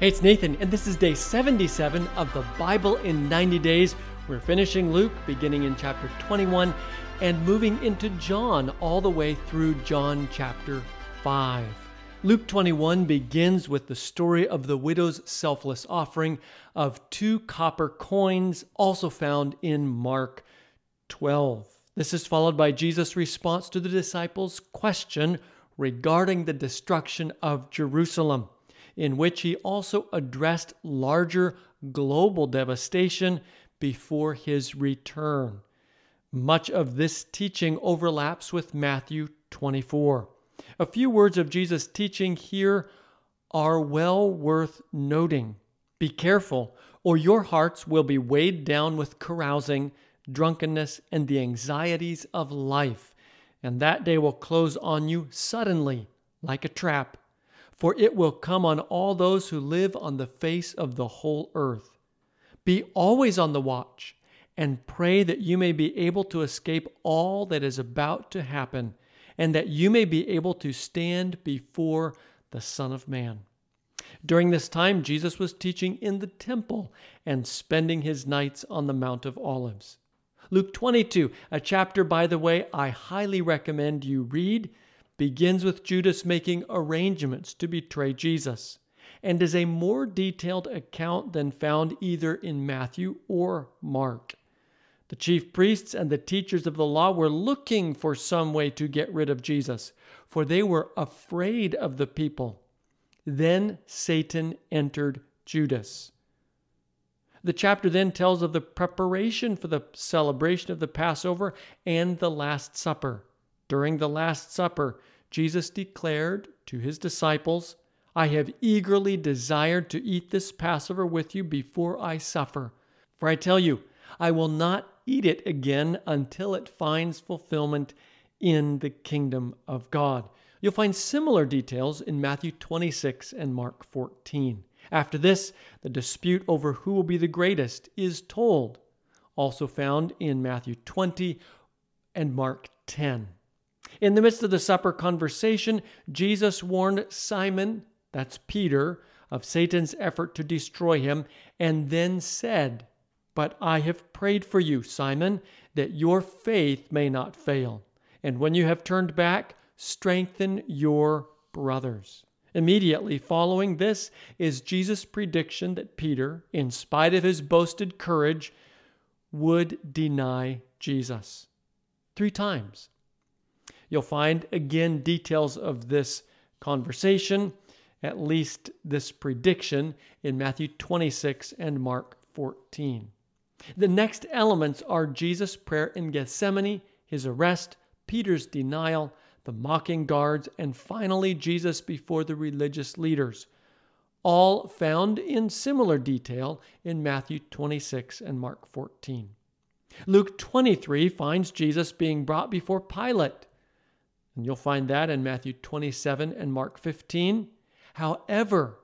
Hey, it's Nathan, and this is day 77 of the Bible in 90 Days. We're finishing Luke, beginning in chapter 21, and moving into John all the way through John chapter 5. Luke 21 begins with the story of the widow's selfless offering of two copper coins, also found in Mark 12. This is followed by Jesus' response to the disciples' question regarding the destruction of Jerusalem in which he also addressed larger global devastation before his return. Much of this teaching overlaps with Matthew 24. A few words of Jesus' teaching here are well worth noting. Be careful, or your hearts will be weighed down with carousing, drunkenness, and the anxieties of life, and that day will close on you suddenly, like a trap for it will come on all those who live on the face of the whole earth. Be always on the watch and pray that you may be able to escape all that is about to happen and that you may be able to stand before the Son of Man. During this time, Jesus was teaching in the temple and spending his nights on the Mount of Olives. Luke 22, a chapter, by the way, I highly recommend you read begins with Judas making arrangements to betray Jesus and is a more detailed account than found either in Matthew or Mark. The chief priests and the teachers of the law were looking for some way to get rid of Jesus, for they were afraid of the people. Then Satan entered Judas. The chapter then tells of the preparation for the celebration of the Passover and the Last Supper. During the Last Supper, Jesus declared to his disciples, I have eagerly desired to eat this Passover with you before I suffer. For I tell you, I will not eat it again until it finds fulfillment in the kingdom of God. You'll find similar details in Matthew 26 and Mark 14. After this, the dispute over who will be the greatest is told, also found in Matthew 20 and Mark 10. In the midst of the supper conversation, Jesus warned Simon, that's Peter, of Satan's effort to destroy him, and then said, But I have prayed for you, Simon, that your faith may not fail. And when you have turned back, strengthen your brothers. Immediately following this is Jesus' prediction that Peter, in spite of his boasted courage, would deny Jesus. Three times. You'll find again details of this conversation, at least this prediction, in Matthew 26 and Mark 14. The next elements are Jesus' prayer in Gethsemane, his arrest, Peter's denial, the mocking guards, and finally Jesus before the religious leaders, all found in similar detail in Matthew 26 and Mark 14. Luke 23 finds Jesus being brought before Pilate. And you'll find that in Matthew 27 and Mark 15. However,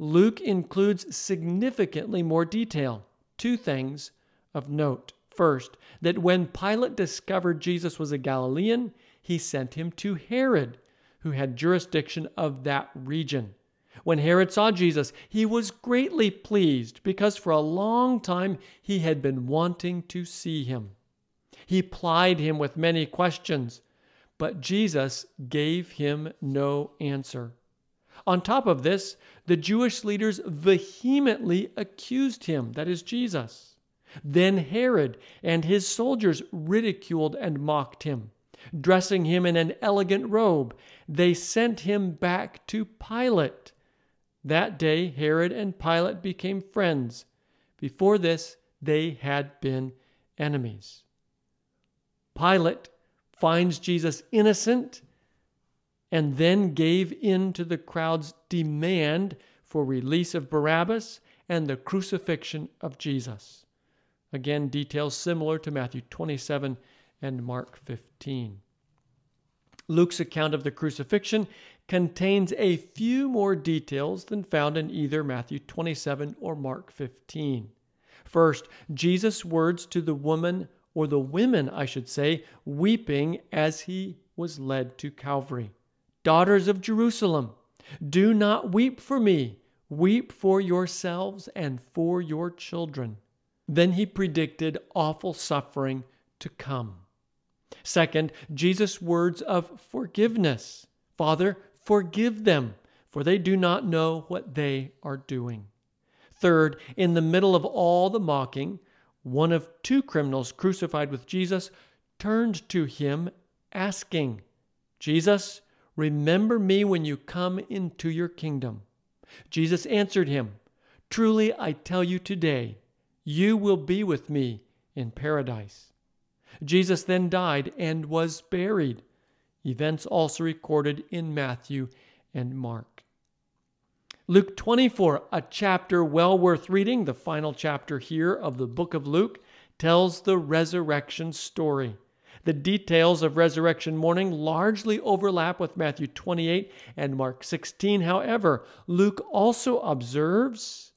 Luke includes significantly more detail. Two things of note. First, that when Pilate discovered Jesus was a Galilean, he sent him to Herod, who had jurisdiction of that region. When Herod saw Jesus, he was greatly pleased because for a long time he had been wanting to see him. He plied him with many questions, but Jesus gave him no answer. On top of this, the Jewish leaders vehemently accused him, that is, Jesus. Then Herod and his soldiers ridiculed and mocked him. Dressing him in an elegant robe, they sent him back to Pilate. That day, Herod and Pilate became friends. Before this, they had been enemies. Pilate finds Jesus innocent, and then gave in to the crowd's demand for release of Barabbas and the crucifixion of Jesus. Again, details similar to Matthew 27 and Mark 15. Luke's account of the crucifixion contains a few more details than found in either Matthew 27 or Mark 15. First, Jesus' words to the woman or the women, I should say, weeping as he was led to Calvary. Daughters of Jerusalem, do not weep for me. Weep for yourselves and for your children. Then he predicted awful suffering to come. Second, Jesus' words of forgiveness Father, forgive them, for they do not know what they are doing. Third, in the middle of all the mocking, one of two criminals crucified with Jesus turned to him, asking, Jesus, remember me when you come into your kingdom. Jesus answered him, Truly I tell you today, you will be with me in paradise. Jesus then died and was buried, events also recorded in Matthew and Mark. Luke 24, a chapter well worth reading, the final chapter here of the book of Luke, tells the resurrection story. The details of resurrection morning largely overlap with Matthew 28 and Mark 16. However, Luke also observes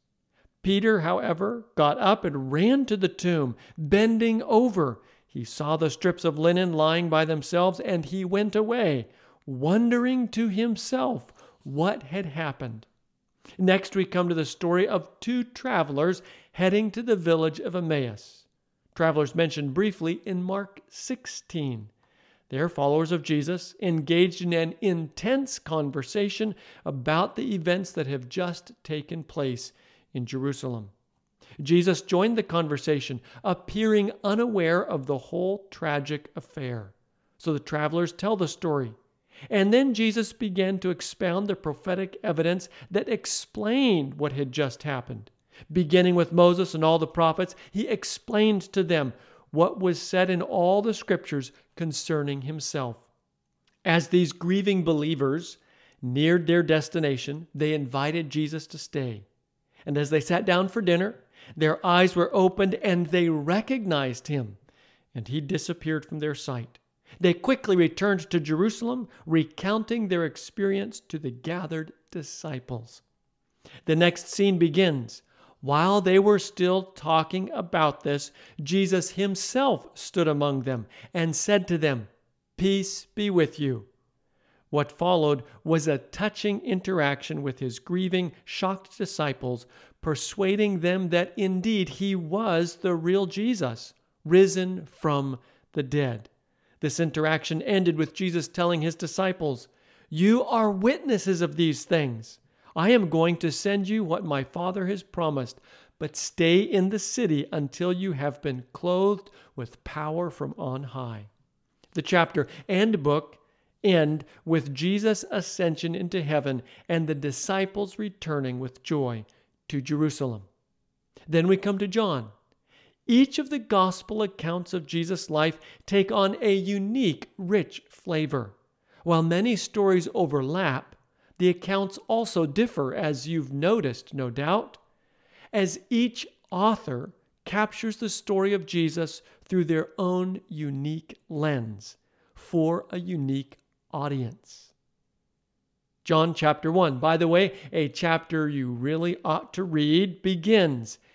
Peter, however, got up and ran to the tomb, bending over. He saw the strips of linen lying by themselves, and he went away, wondering to himself what had happened. Next, we come to the story of two travelers heading to the village of Emmaus. Travelers mentioned briefly in Mark 16. They are followers of Jesus, engaged in an intense conversation about the events that have just taken place in Jerusalem. Jesus joined the conversation, appearing unaware of the whole tragic affair. So the travelers tell the story. And then Jesus began to expound the prophetic evidence that explained what had just happened. Beginning with Moses and all the prophets, he explained to them what was said in all the scriptures concerning himself. As these grieving believers neared their destination, they invited Jesus to stay. And as they sat down for dinner, their eyes were opened and they recognized him, and he disappeared from their sight. They quickly returned to Jerusalem, recounting their experience to the gathered disciples. The next scene begins. While they were still talking about this, Jesus himself stood among them and said to them, Peace be with you. What followed was a touching interaction with his grieving, shocked disciples, persuading them that indeed he was the real Jesus, risen from the dead. This interaction ended with Jesus telling his disciples, You are witnesses of these things. I am going to send you what my Father has promised, but stay in the city until you have been clothed with power from on high. The chapter and book end with Jesus' ascension into heaven and the disciples returning with joy to Jerusalem. Then we come to John. Each of the gospel accounts of Jesus' life take on a unique, rich flavor. While many stories overlap, the accounts also differ, as you've noticed, no doubt, as each author captures the story of Jesus through their own unique lens for a unique audience. John chapter 1, by the way, a chapter you really ought to read, begins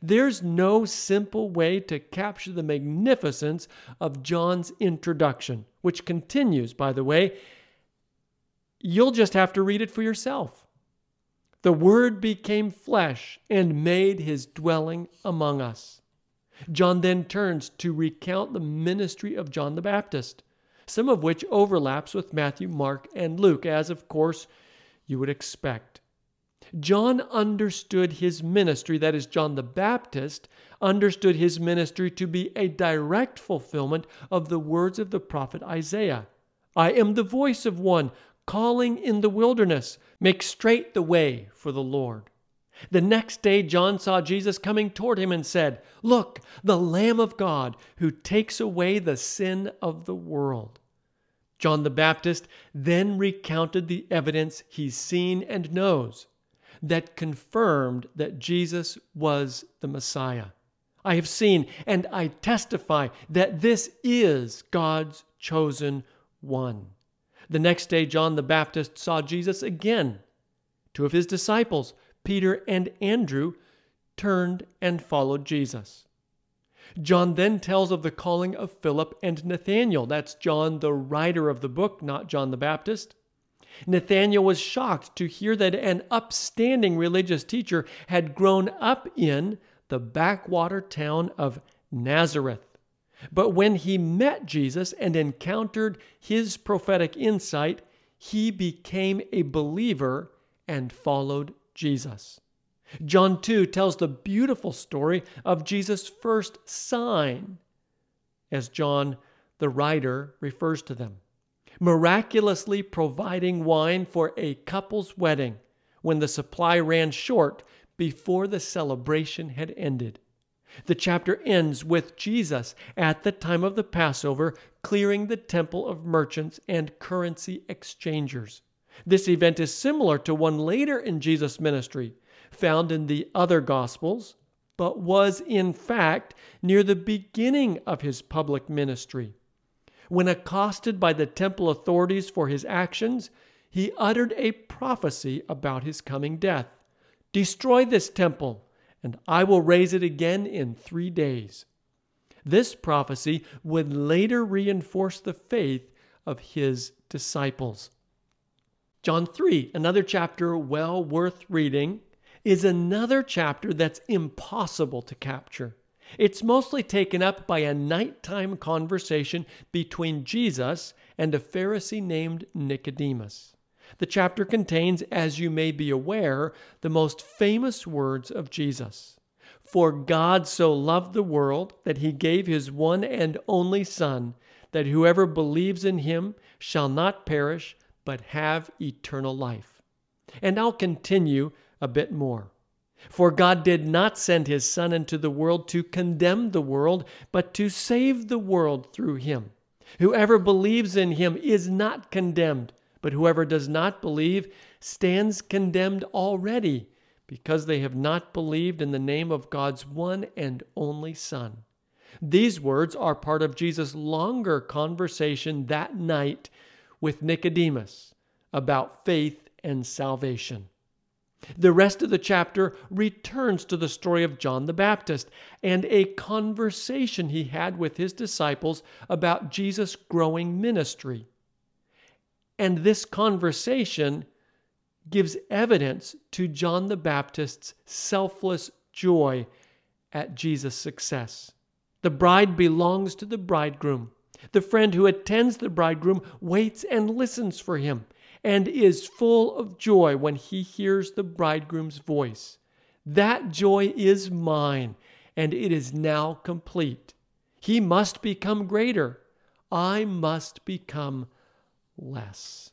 There's no simple way to capture the magnificence of John's introduction, which continues, by the way. You'll just have to read it for yourself. The Word became flesh and made his dwelling among us. John then turns to recount the ministry of John the Baptist, some of which overlaps with Matthew, Mark, and Luke, as of course you would expect. John understood his ministry, that is, John the Baptist understood his ministry to be a direct fulfillment of the words of the prophet Isaiah. I am the voice of one calling in the wilderness, make straight the way for the Lord. The next day, John saw Jesus coming toward him and said, Look, the Lamb of God who takes away the sin of the world. John the Baptist then recounted the evidence he's seen and knows that confirmed that Jesus was the Messiah. I have seen and I testify that this is God's chosen one. The next day, John the Baptist saw Jesus again. Two of his disciples, Peter and Andrew, turned and followed Jesus. John then tells of the calling of Philip and Nathanael. That's John, the writer of the book, not John the Baptist. Nathanael was shocked to hear that an upstanding religious teacher had grown up in the backwater town of Nazareth. But when he met Jesus and encountered his prophetic insight, he became a believer and followed Jesus. John 2 tells the beautiful story of Jesus' first sign, as John, the writer, refers to them miraculously providing wine for a couple's wedding when the supply ran short before the celebration had ended. The chapter ends with Jesus at the time of the Passover clearing the temple of merchants and currency exchangers. This event is similar to one later in Jesus' ministry, found in the other Gospels, but was in fact near the beginning of his public ministry. When accosted by the temple authorities for his actions, he uttered a prophecy about his coming death Destroy this temple, and I will raise it again in three days. This prophecy would later reinforce the faith of his disciples. John 3, another chapter well worth reading, is another chapter that's impossible to capture. It's mostly taken up by a nighttime conversation between Jesus and a Pharisee named Nicodemus. The chapter contains, as you may be aware, the most famous words of Jesus. For God so loved the world that he gave his one and only Son, that whoever believes in him shall not perish, but have eternal life. And I'll continue a bit more. For God did not send his Son into the world to condemn the world, but to save the world through him. Whoever believes in him is not condemned, but whoever does not believe stands condemned already, because they have not believed in the name of God's one and only Son. These words are part of Jesus' longer conversation that night with Nicodemus about faith and salvation. The rest of the chapter returns to the story of John the Baptist and a conversation he had with his disciples about Jesus' growing ministry. And this conversation gives evidence to John the Baptist's selfless joy at Jesus' success. The bride belongs to the bridegroom. The friend who attends the bridegroom waits and listens for him and is full of joy when he hears the bridegroom's voice. That joy is mine, and it is now complete. He must become greater. I must become less.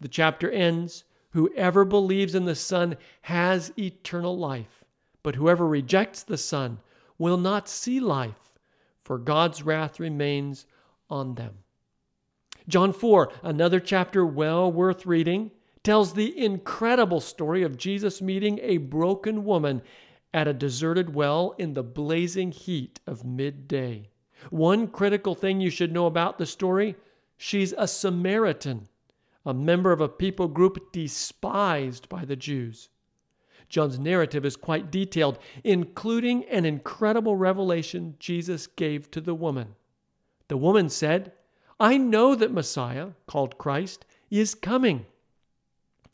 The chapter ends Whoever believes in the Son has eternal life, but whoever rejects the Son will not see life, for God's wrath remains on them. John 4, another chapter well worth reading, tells the incredible story of Jesus meeting a broken woman at a deserted well in the blazing heat of midday. One critical thing you should know about the story she's a Samaritan, a member of a people group despised by the Jews. John's narrative is quite detailed, including an incredible revelation Jesus gave to the woman. The woman said, I know that Messiah, called Christ, is coming.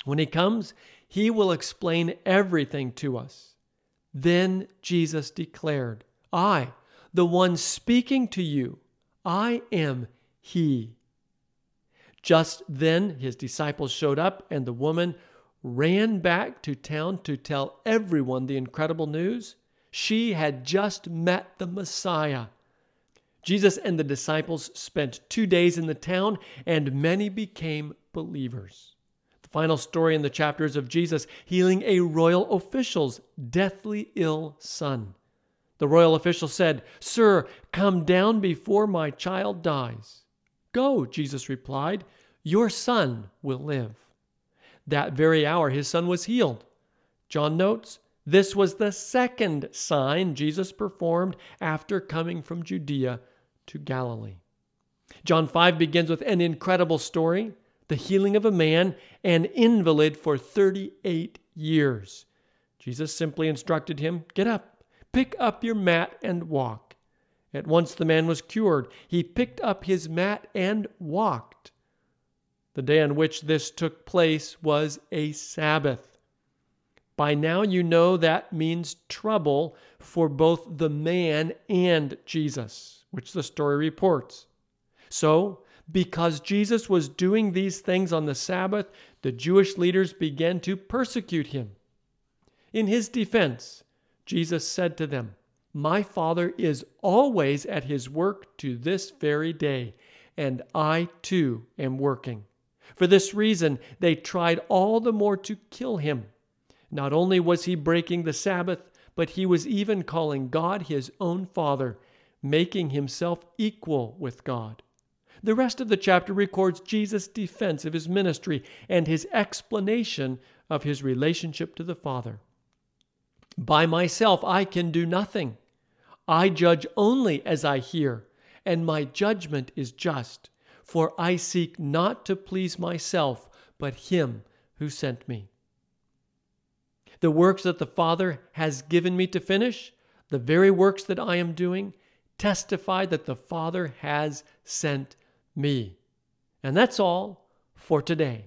When he comes, he will explain everything to us. Then Jesus declared, I, the one speaking to you, I am he. Just then his disciples showed up, and the woman ran back to town to tell everyone the incredible news. She had just met the Messiah. Jesus and the disciples spent two days in the town, and many became believers. The final story in the chapters of Jesus healing a royal official's deathly ill son. The royal official said, Sir, come down before my child dies. Go, Jesus replied, your son will live. That very hour his son was healed. John notes, This was the second sign Jesus performed after coming from Judea to Galilee. John 5 begins with an incredible story the healing of a man, an invalid for 38 years. Jesus simply instructed him Get up, pick up your mat, and walk. At once the man was cured. He picked up his mat and walked. The day on which this took place was a Sabbath. By now, you know that means trouble for both the man and Jesus, which the story reports. So, because Jesus was doing these things on the Sabbath, the Jewish leaders began to persecute him. In his defense, Jesus said to them, My Father is always at his work to this very day, and I too am working. For this reason, they tried all the more to kill him. Not only was he breaking the Sabbath, but he was even calling God his own Father, making himself equal with God. The rest of the chapter records Jesus' defense of his ministry and his explanation of his relationship to the Father. By myself I can do nothing. I judge only as I hear, and my judgment is just, for I seek not to please myself, but him who sent me. The works that the Father has given me to finish, the very works that I am doing, testify that the Father has sent me. And that's all for today.